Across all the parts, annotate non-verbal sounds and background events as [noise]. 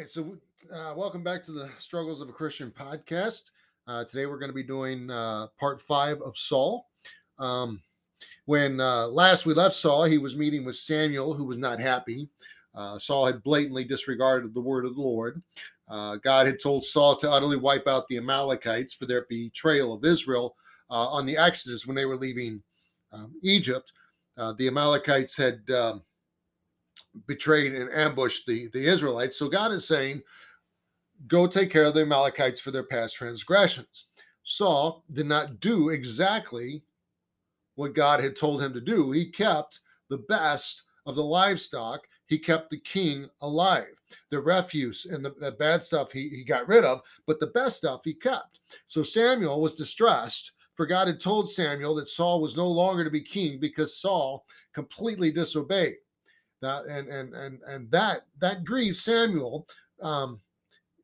right, so uh, welcome back to the Struggles of a Christian podcast. Uh, today we're going to be doing uh, part five of Saul. Um, when uh, last we left Saul, he was meeting with Samuel, who was not happy. Uh, Saul had blatantly disregarded the word of the Lord. Uh, God had told Saul to utterly wipe out the Amalekites for their betrayal of Israel on the Exodus when they were leaving um, Egypt. the Amalekites had. Um, betrayed and ambushed the, the Israelites. So God is saying, go take care of the Amalekites for their past transgressions. Saul did not do exactly what God had told him to do. He kept the best of the livestock, he kept the king alive. The refuse and the, the bad stuff he, he got rid of, but the best stuff he kept. So Samuel was distressed for God had told Samuel that Saul was no longer to be king because Saul completely disobeyed. That and and and and that that grieved Samuel um,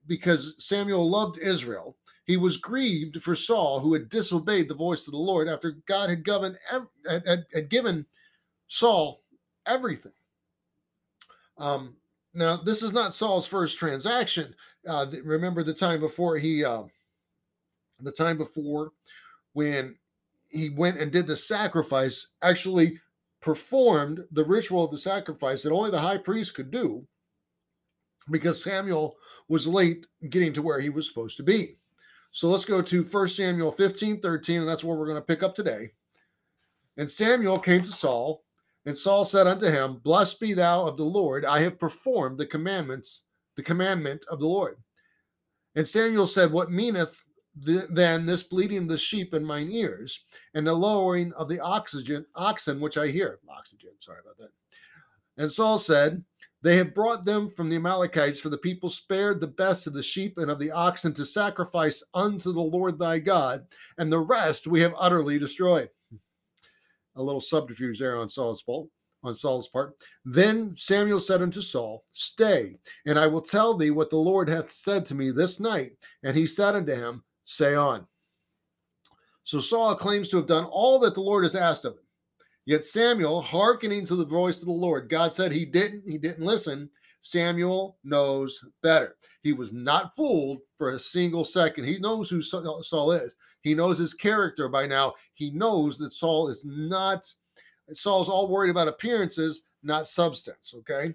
because Samuel loved Israel. He was grieved for Saul, who had disobeyed the voice of the Lord after God had given had, had given Saul everything. Um, now, this is not Saul's first transaction. Uh, remember the time before he, uh, the time before when he went and did the sacrifice. Actually, performed the ritual of the sacrifice that only the high priest could do because Samuel was late getting to where he was supposed to be. So let's go to 1 Samuel 15 13, and that's where we're going to pick up today. And Samuel came to Saul, and Saul said unto him, Blessed be thou of the Lord, I have performed the commandments, the commandment of the Lord. And Samuel said, What meaneth the, then this bleating of the sheep in mine ears, and the lowering of the oxygen oxen which I hear. Oxygen, sorry about that. And Saul said, They have brought them from the Amalekites, for the people spared the best of the sheep and of the oxen to sacrifice unto the Lord thy God, and the rest we have utterly destroyed. A little subterfuge there on Saul's part on Saul's part. Then Samuel said unto Saul, Stay, and I will tell thee what the Lord hath said to me this night. And he said unto him, say on. So Saul claims to have done all that the Lord has asked of him. Yet Samuel, hearkening to the voice of the Lord, God said he didn't, he didn't listen. Samuel knows better. He was not fooled for a single second. He knows who Saul is. He knows his character by now. He knows that Saul is not, Saul's all worried about appearances, not substance. Okay.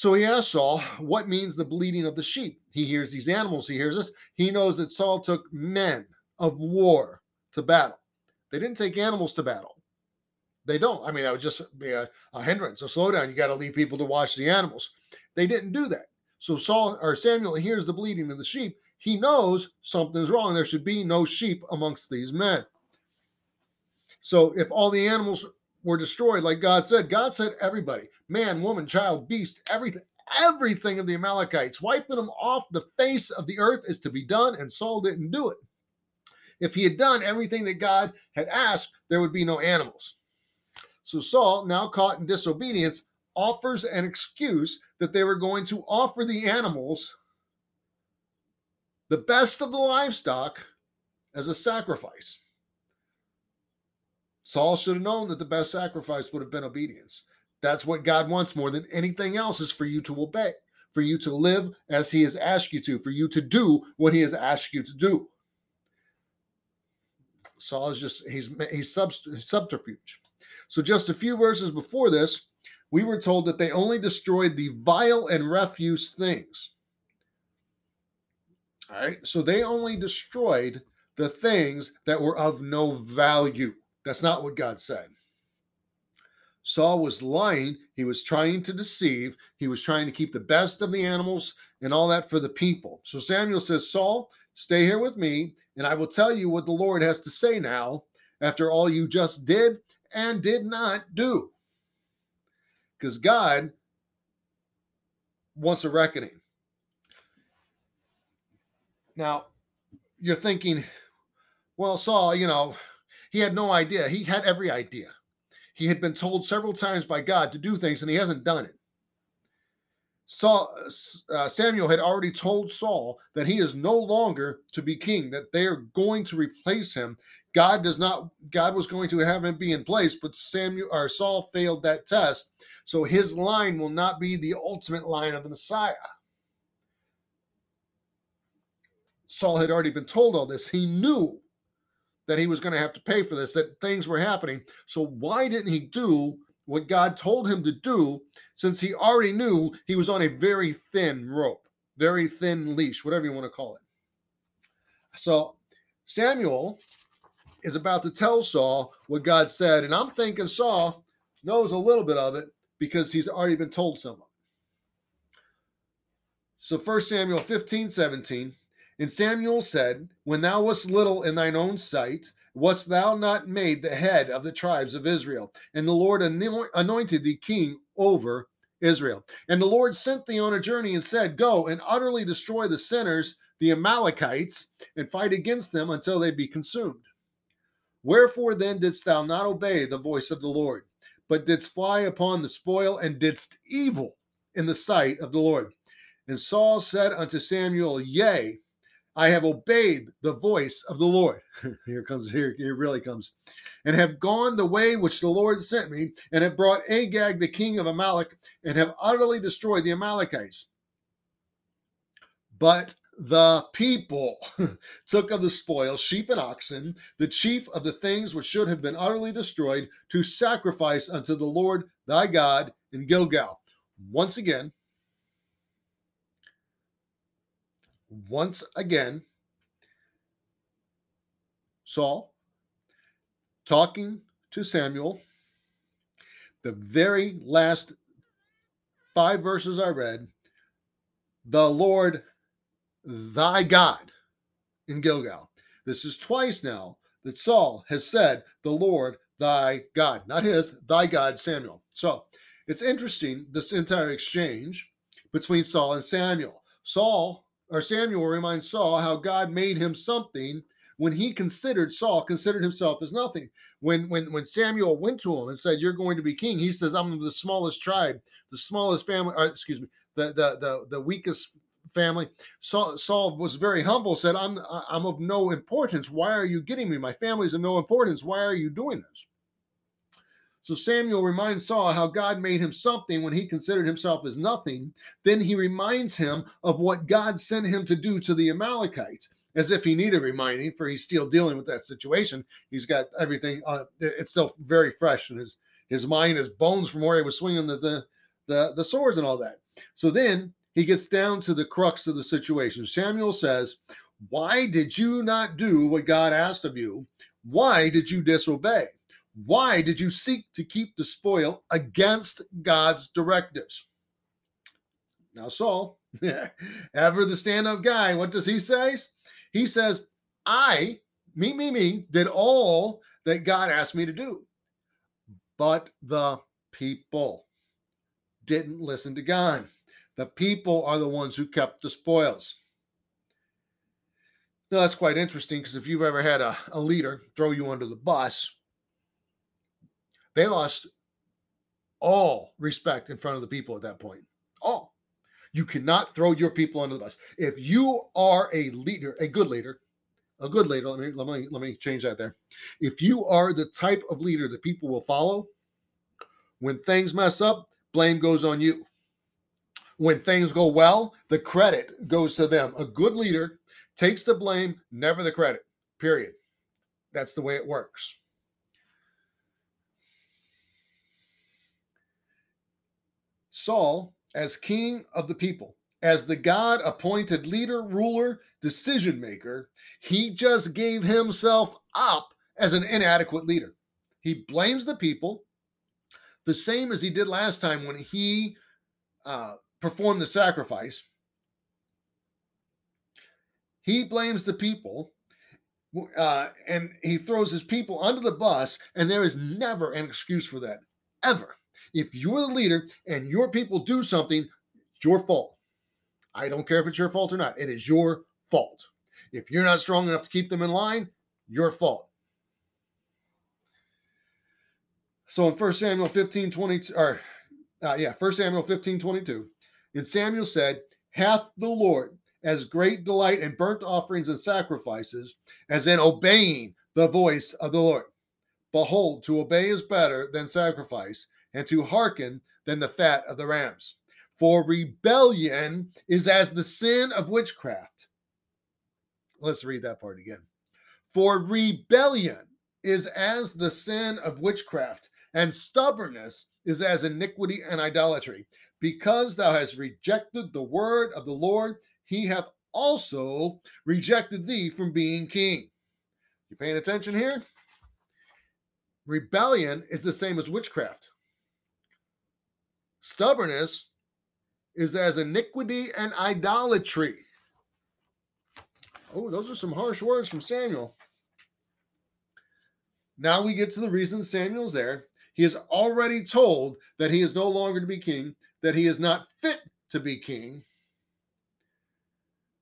So he asked Saul, What means the bleating of the sheep? He hears these animals, he hears this. He knows that Saul took men of war to battle. They didn't take animals to battle. They don't. I mean, that would just be a, a hindrance, a slowdown. You got to leave people to watch the animals. They didn't do that. So Saul or Samuel hears the bleating of the sheep. He knows something's wrong. There should be no sheep amongst these men. So if all the animals were destroyed, like God said. God said everybody man, woman, child, beast, everything, everything of the Amalekites, wiping them off the face of the earth is to be done, and Saul didn't do it. If he had done everything that God had asked, there would be no animals. So Saul, now caught in disobedience, offers an excuse that they were going to offer the animals the best of the livestock as a sacrifice. Saul should have known that the best sacrifice would have been obedience. That's what God wants more than anything else is for you to obey, for you to live as he has asked you to, for you to do what he has asked you to do. Saul is just he's he's subterfuge. So just a few verses before this, we were told that they only destroyed the vile and refuse things. All right. So they only destroyed the things that were of no value. That's not what God said. Saul was lying. He was trying to deceive. He was trying to keep the best of the animals and all that for the people. So Samuel says, Saul, stay here with me, and I will tell you what the Lord has to say now after all you just did and did not do. Because God wants a reckoning. Now, you're thinking, well, Saul, you know, he had no idea. He had every idea. He had been told several times by God to do things, and he hasn't done it. Saul, uh, uh, Samuel had already told Saul that he is no longer to be king; that they are going to replace him. God does not. God was going to have him be in place, but Samuel or Saul failed that test, so his line will not be the ultimate line of the Messiah. Saul had already been told all this. He knew that he was going to have to pay for this, that things were happening. So why didn't he do what God told him to do since he already knew he was on a very thin rope, very thin leash, whatever you want to call it? So Samuel is about to tell Saul what God said. And I'm thinking Saul knows a little bit of it because he's already been told some of it. So 1 Samuel 15, 17. And Samuel said, When thou wast little in thine own sight, wast thou not made the head of the tribes of Israel? And the Lord anointed thee king over Israel. And the Lord sent thee on a journey and said, Go and utterly destroy the sinners, the Amalekites, and fight against them until they be consumed. Wherefore then didst thou not obey the voice of the Lord, but didst fly upon the spoil and didst evil in the sight of the Lord? And Saul said unto Samuel, Yea, I have obeyed the voice of the Lord. [laughs] here comes, here, here really comes. And have gone the way which the Lord sent me, and have brought Agag the king of Amalek, and have utterly destroyed the Amalekites. But the people [laughs] took of the spoil sheep and oxen, the chief of the things which should have been utterly destroyed, to sacrifice unto the Lord thy God in Gilgal. Once again, once again, Saul talking to Samuel. The very last five verses I read, the Lord thy God in Gilgal. This is twice now that Saul has said, the Lord thy God, not his, thy God, Samuel. So it's interesting, this entire exchange between Saul and Samuel. Saul, or Samuel reminds Saul how God made him something when he considered Saul considered himself as nothing. When when when Samuel went to him and said, "You're going to be king," he says, "I'm the smallest tribe, the smallest family. Or, excuse me, the the the the weakest family. Saul, Saul was very humble, said, I'm, I'm of no importance. Why are you getting me? My family's of no importance. Why are you doing this? So Samuel reminds Saul how God made him something when he considered himself as nothing. Then he reminds him of what God sent him to do to the Amalekites, as if he needed reminding, for he's still dealing with that situation. He's got everything; uh, it's still very fresh in his his mind, his bones from where he was swinging the, the the the swords and all that. So then he gets down to the crux of the situation. Samuel says, Why did you not do what God asked of you? Why did you disobey? Why did you seek to keep the spoil against God's directives? Now, Saul, [laughs] ever the stand up guy, what does he say? He says, I, me, me, me, did all that God asked me to do. But the people didn't listen to God. The people are the ones who kept the spoils. Now, that's quite interesting because if you've ever had a, a leader throw you under the bus, they lost all respect in front of the people at that point. All. You cannot throw your people under the bus. If you are a leader, a good leader, a good leader, let me let me let me change that there. If you are the type of leader that people will follow, when things mess up, blame goes on you when things go well, the credit goes to them. A good leader takes the blame, never the credit. Period. That's the way it works. Saul, as king of the people, as the God appointed leader, ruler, decision maker, he just gave himself up as an inadequate leader. He blames the people the same as he did last time when he uh, perform the sacrifice. He blames the people uh, and he throws his people under the bus, and there is never an excuse for that, ever. If you're the leader and your people do something, it's your fault. I don't care if it's your fault or not, it is your fault. If you're not strong enough to keep them in line, your fault. So in 1 Samuel 15 22, or uh, yeah, 1 Samuel 15 22, and Samuel said, Hath the Lord as great delight in burnt offerings and sacrifices as in obeying the voice of the Lord? Behold, to obey is better than sacrifice, and to hearken than the fat of the rams. For rebellion is as the sin of witchcraft, Let's read that part again. For rebellion is as the sin of witchcraft, and stubbornness is as iniquity and idolatry. Because thou hast rejected the word of the Lord, he hath also rejected thee from being king. You paying attention here? Rebellion is the same as witchcraft. Stubbornness is as iniquity and idolatry. Oh, those are some harsh words from Samuel. Now we get to the reason Samuel's there. He is already told that he is no longer to be king, that he is not fit to be king.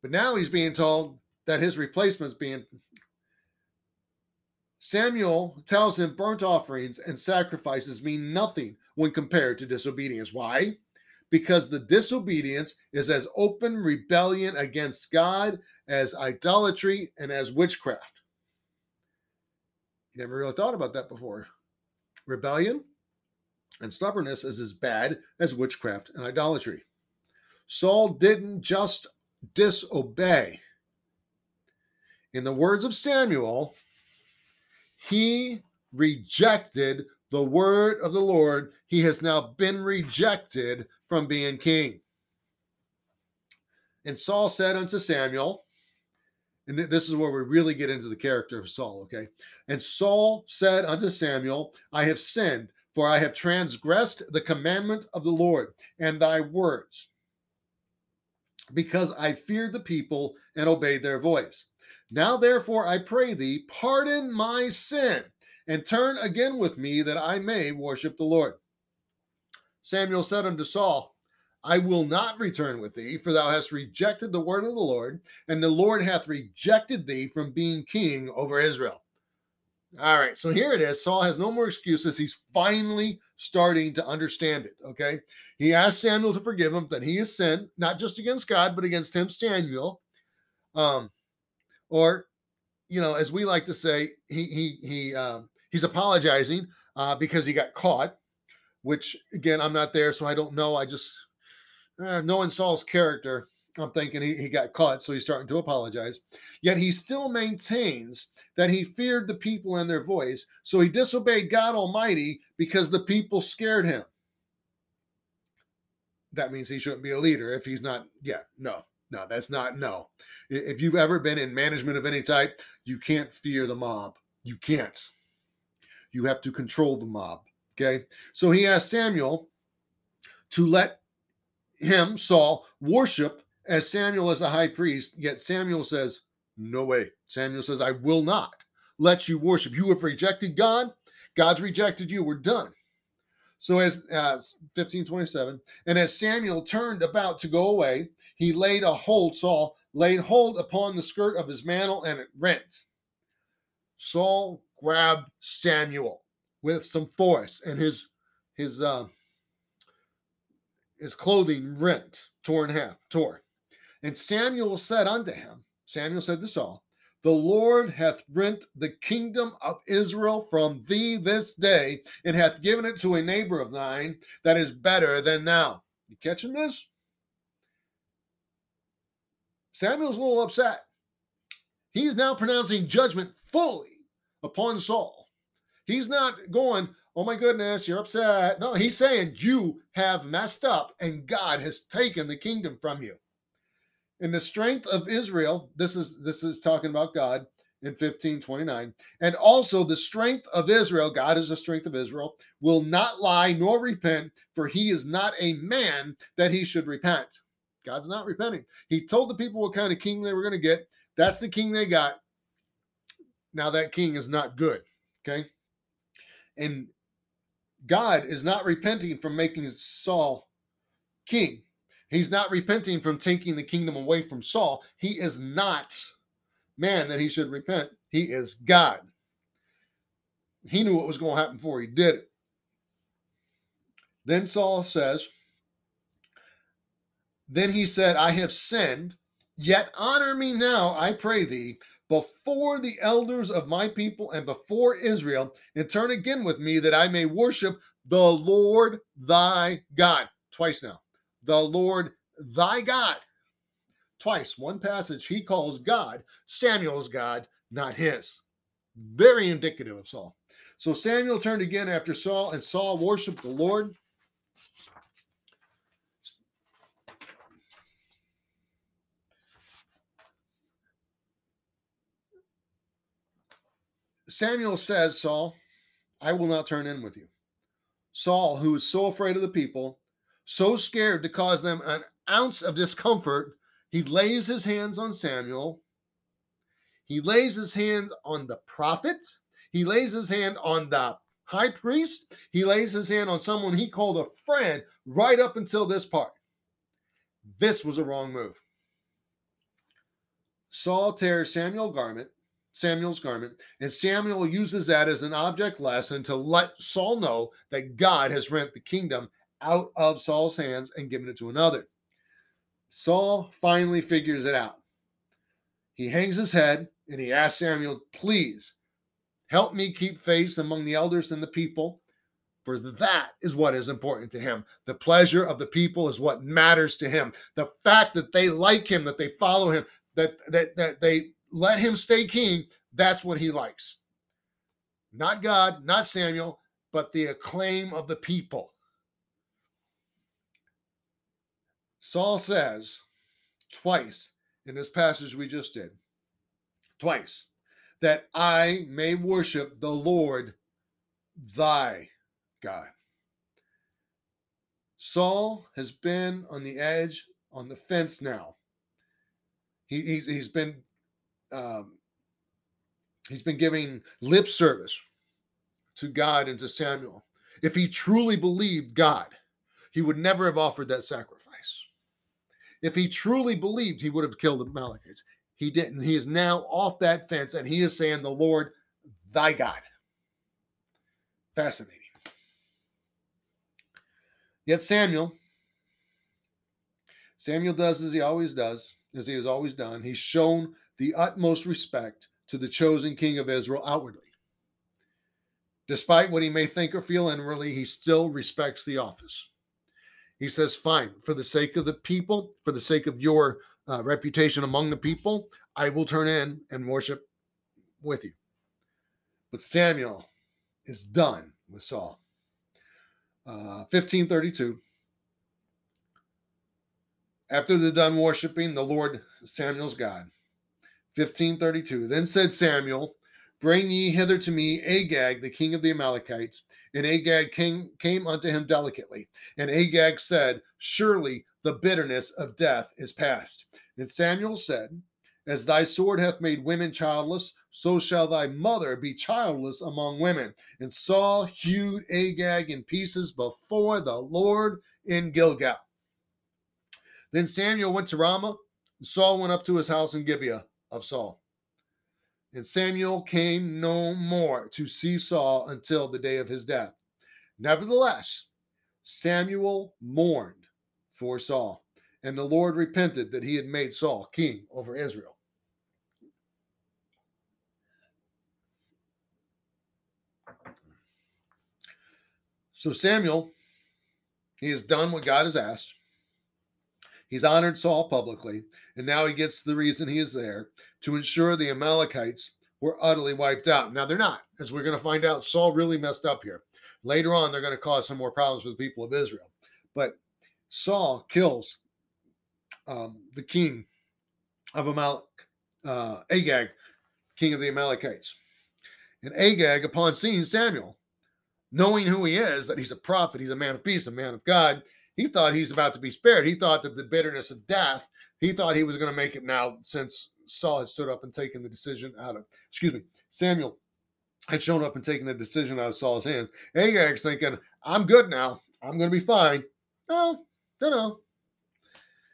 But now he's being told that his replacement is being. Samuel tells him burnt offerings and sacrifices mean nothing when compared to disobedience. Why? Because the disobedience is as open rebellion against God as idolatry and as witchcraft. You never really thought about that before. Rebellion and stubbornness is as bad as witchcraft and idolatry. Saul didn't just disobey. In the words of Samuel, he rejected the word of the Lord. He has now been rejected from being king. And Saul said unto Samuel, and this is where we really get into the character of Saul, okay? And Saul said unto Samuel, I have sinned, for I have transgressed the commandment of the Lord and thy words, because I feared the people and obeyed their voice. Now, therefore, I pray thee, pardon my sin and turn again with me that I may worship the Lord. Samuel said unto Saul, I will not return with thee, for thou hast rejected the word of the Lord, and the Lord hath rejected thee from being king over Israel. All right, so here it is. Saul has no more excuses. He's finally starting to understand it. Okay. He asked Samuel to forgive him that he has sinned, not just against God, but against him, Samuel. Um, or, you know, as we like to say, he he he uh, he's apologizing uh, because he got caught. Which again, I'm not there, so I don't know. I just uh, knowing Saul's character, I'm thinking he, he got caught, so he's starting to apologize. Yet he still maintains that he feared the people and their voice, so he disobeyed God Almighty because the people scared him. That means he shouldn't be a leader if he's not. Yeah, no, no, that's not no. If you've ever been in management of any type, you can't fear the mob. You can't. You have to control the mob. Okay. So he asked Samuel to let him, Saul, worship as Samuel as a high priest. Yet Samuel says, No way. Samuel says, I will not let you worship. You have rejected God. God's rejected you. We're done. So as uh, 1527, and as Samuel turned about to go away, he laid a hold, Saul laid hold upon the skirt of his mantle and it rent. Saul grabbed Samuel with some force and his his uh, his clothing rent, torn in half, tore. And Samuel said unto him, Samuel said to Saul, The Lord hath rent the kingdom of Israel from thee this day, and hath given it to a neighbor of thine that is better than thou. You catching this? Samuel's a little upset. He's now pronouncing judgment fully upon Saul. He's not going, oh my goodness, you're upset. No, he's saying you have messed up and God has taken the kingdom from you. In the strength of Israel, this is this is talking about God in 1529. And also the strength of Israel, God is the strength of Israel, will not lie nor repent, for he is not a man that he should repent. God's not repenting. He told the people what kind of king they were going to get. That's the king they got. Now that king is not good. Okay. And God is not repenting from making Saul king. He's not repenting from taking the kingdom away from Saul. He is not man that he should repent. He is God. He knew what was going to happen before he did it. Then Saul says, Then he said, I have sinned, yet honor me now, I pray thee, before the elders of my people and before Israel, and turn again with me that I may worship the Lord thy God. Twice now. The Lord thy God. twice, one passage, he calls God Samuel's God, not his. Very indicative of Saul. So Samuel turned again after Saul, and Saul worshiped the Lord. Samuel says, Saul, I will not turn in with you. Saul, who is so afraid of the people, so scared to cause them an ounce of discomfort, he lays his hands on Samuel. He lays his hands on the prophet. He lays his hand on the high priest. He lays his hand on someone he called a friend right up until this part. This was a wrong move. Saul tears Samuel garment Samuel's garment, and Samuel uses that as an object lesson to let Saul know that God has rent the kingdom out of Saul's hands and given it to another. Saul finally figures it out. He hangs his head and he asks Samuel, Please help me keep face among the elders and the people, for that is what is important to him. The pleasure of the people is what matters to him. The fact that they like him, that they follow him, that, that, that they let him stay king. That's what he likes. Not God, not Samuel, but the acclaim of the people. Saul says twice in this passage we just did, twice, that I may worship the Lord thy God. Saul has been on the edge, on the fence now. He, he's, he's been um, he's been giving lip service to God and to Samuel. If he truly believed God, he would never have offered that sacrifice. If he truly believed, he would have killed the Amalekites. He didn't. He is now off that fence and he is saying, The Lord, thy God. Fascinating. Yet Samuel, Samuel does as he always does, as he has always done. He's shown the utmost respect to the chosen king of Israel outwardly. Despite what he may think or feel inwardly, he still respects the office. He says, Fine, for the sake of the people, for the sake of your uh, reputation among the people, I will turn in and worship with you. But Samuel is done with Saul. Uh, 1532. After they're done worshiping the Lord, Samuel's God, 1532. Then said Samuel, Bring ye hither to me Agag, the king of the Amalekites. And Agag came, came unto him delicately. And Agag said, Surely the bitterness of death is past. And Samuel said, As thy sword hath made women childless, so shall thy mother be childless among women. And Saul hewed Agag in pieces before the Lord in Gilgal. Then Samuel went to Ramah, and Saul went up to his house in Gibeah of Saul. And Samuel came no more to see Saul until the day of his death. Nevertheless, Samuel mourned for Saul, and the Lord repented that he had made Saul king over Israel. So Samuel, he has done what God has asked. He's honored Saul publicly, and now he gets the reason he is there to ensure the Amalekites were utterly wiped out. Now they're not, as we're going to find out. Saul really messed up here. Later on, they're going to cause some more problems for the people of Israel. But Saul kills um, the king of Amalek, uh, Agag, king of the Amalekites. And Agag, upon seeing Samuel, knowing who he is, that he's a prophet, he's a man of peace, a man of God, he thought he's about to be spared. He thought that the bitterness of death, he thought he was going to make it now since Saul had stood up and taken the decision out of, excuse me, Samuel had shown up and taken the decision out of Saul's hands. Agag's thinking, I'm good now. I'm going to be fine. No, no, no.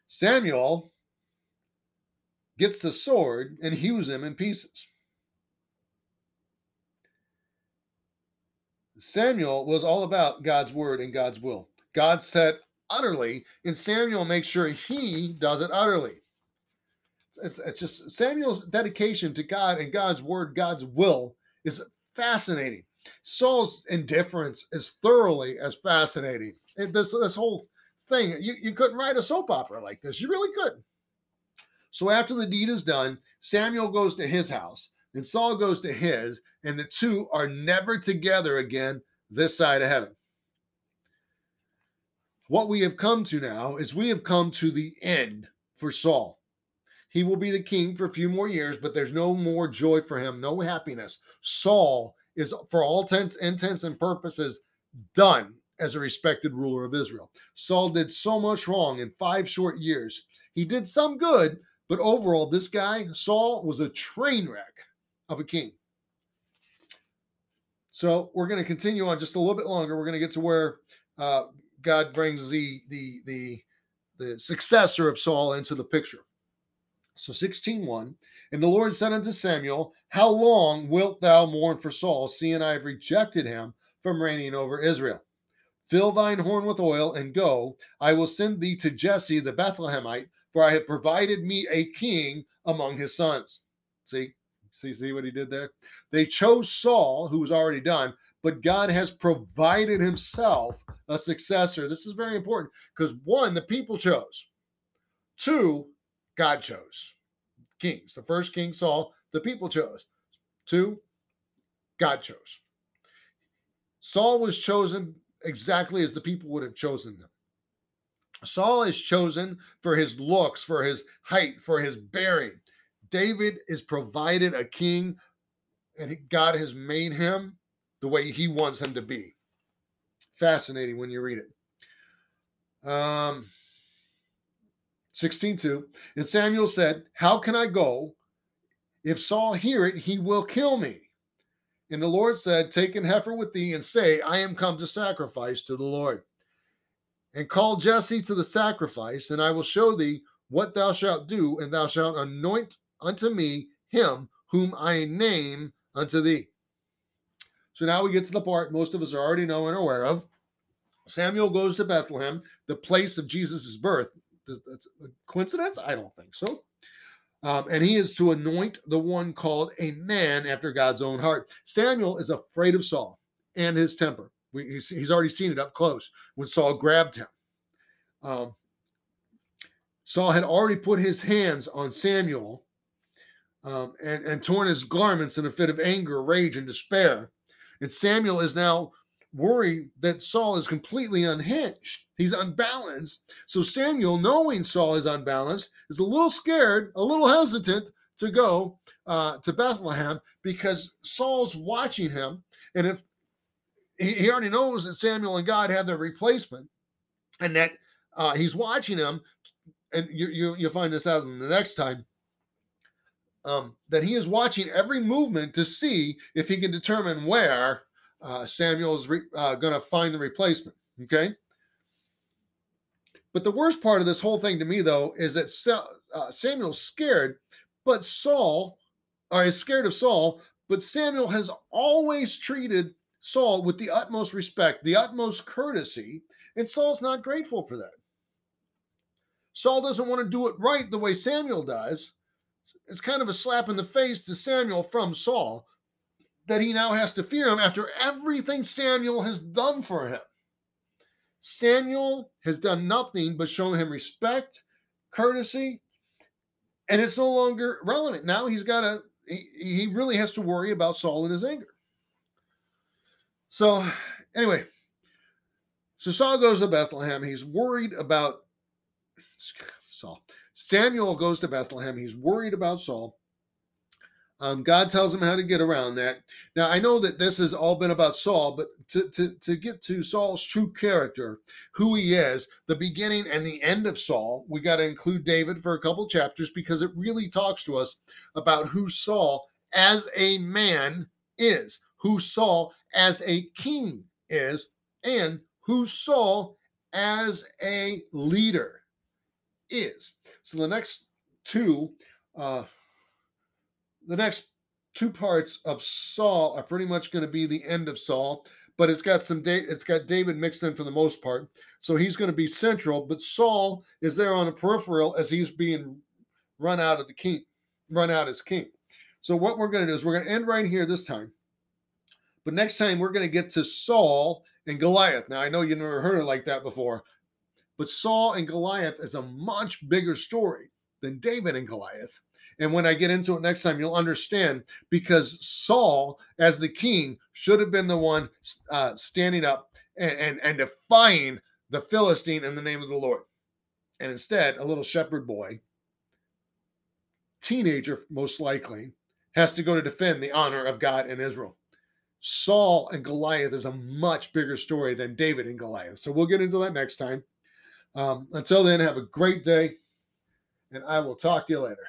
Samuel gets the sword and hews him in pieces. Samuel was all about God's word and God's will. God set utterly, and Samuel makes sure he does it utterly. It's, it's just Samuel's dedication to God and God's word, God's will is fascinating. Saul's indifference is thoroughly as fascinating. this this whole thing, you, you couldn't write a soap opera like this. You really couldn't. So after the deed is done, Samuel goes to his house, and Saul goes to his, and the two are never together again this side of heaven. What we have come to now is we have come to the end for Saul. He will be the king for a few more years, but there's no more joy for him, no happiness. Saul is, for all intents, intents and purposes, done as a respected ruler of Israel. Saul did so much wrong in five short years. He did some good, but overall, this guy, Saul, was a train wreck of a king. So we're going to continue on just a little bit longer. We're going to get to where uh, God brings the the the the successor of Saul into the picture. So 16:1, and the Lord said unto Samuel, How long wilt thou mourn for Saul, seeing I have rejected him from reigning over Israel? Fill thine horn with oil and go. I will send thee to Jesse the Bethlehemite, for I have provided me a king among his sons. See, see, see what he did there? They chose Saul, who was already done, but God has provided himself a successor. This is very important because one, the people chose. Two, God chose kings. The first king Saul, the people chose. Two, God chose. Saul was chosen exactly as the people would have chosen him. Saul is chosen for his looks, for his height, for his bearing. David is provided a king, and God has made him the way he wants him to be. Fascinating when you read it. Um, 16:2. And Samuel said, How can I go? If Saul hear it, he will kill me. And the Lord said, Take an heifer with thee and say, I am come to sacrifice to the Lord. And call Jesse to the sacrifice, and I will show thee what thou shalt do, and thou shalt anoint unto me him whom I name unto thee. So now we get to the part most of us already know and aware of. Samuel goes to Bethlehem, the place of Jesus' birth. That's a coincidence? I don't think so. Um, and he is to anoint the one called a man after God's own heart. Samuel is afraid of Saul and his temper. We, he's, he's, already seen it up close when Saul grabbed him. Um, Saul had already put his hands on Samuel um, and, and torn his garments in a fit of anger, rage, and despair. And Samuel is now worried that Saul is completely unhinged. He's unbalanced. So Samuel, knowing Saul is unbalanced, is a little scared, a little hesitant to go uh, to Bethlehem because Saul's watching him. And if he, already knows that Samuel and God have their replacement and that uh, he's watching him, and you, you, you'll find this out in the next time. Um, that he is watching every movement to see if he can determine where uh, is re- uh, going to find the replacement. Okay. But the worst part of this whole thing to me, though, is that Sa- uh, Samuel's scared, but Saul, or is scared of Saul, but Samuel has always treated Saul with the utmost respect, the utmost courtesy, and Saul's not grateful for that. Saul doesn't want to do it right the way Samuel does. It's kind of a slap in the face to Samuel from Saul that he now has to fear him after everything Samuel has done for him. Samuel has done nothing but shown him respect, courtesy, and it's no longer relevant. Now he's got to, he, he really has to worry about Saul and his anger. So, anyway, so Saul goes to Bethlehem. He's worried about. Samuel goes to Bethlehem. He's worried about Saul. Um, God tells him how to get around that. Now, I know that this has all been about Saul, but to, to, to get to Saul's true character, who he is, the beginning and the end of Saul, we got to include David for a couple chapters because it really talks to us about who Saul as a man is, who Saul as a king is, and who Saul as a leader is. So the next two, uh, the next two parts of Saul are pretty much going to be the end of Saul, but it's got some date. it's got David mixed in for the most part. So he's going to be central, but Saul is there on the peripheral as he's being run out of the king, run out as king. So what we're going to do is we're going to end right here this time. But next time we're going to get to Saul and Goliath. Now I know you never heard it like that before, but Saul and Goliath is a much bigger story than David and Goliath. And when I get into it next time, you'll understand because Saul, as the king, should have been the one uh, standing up and, and, and defying the Philistine in the name of the Lord. And instead, a little shepherd boy, teenager most likely, has to go to defend the honor of God in Israel. Saul and Goliath is a much bigger story than David and Goliath. So we'll get into that next time. Um, until then, have a great day, and I will talk to you later.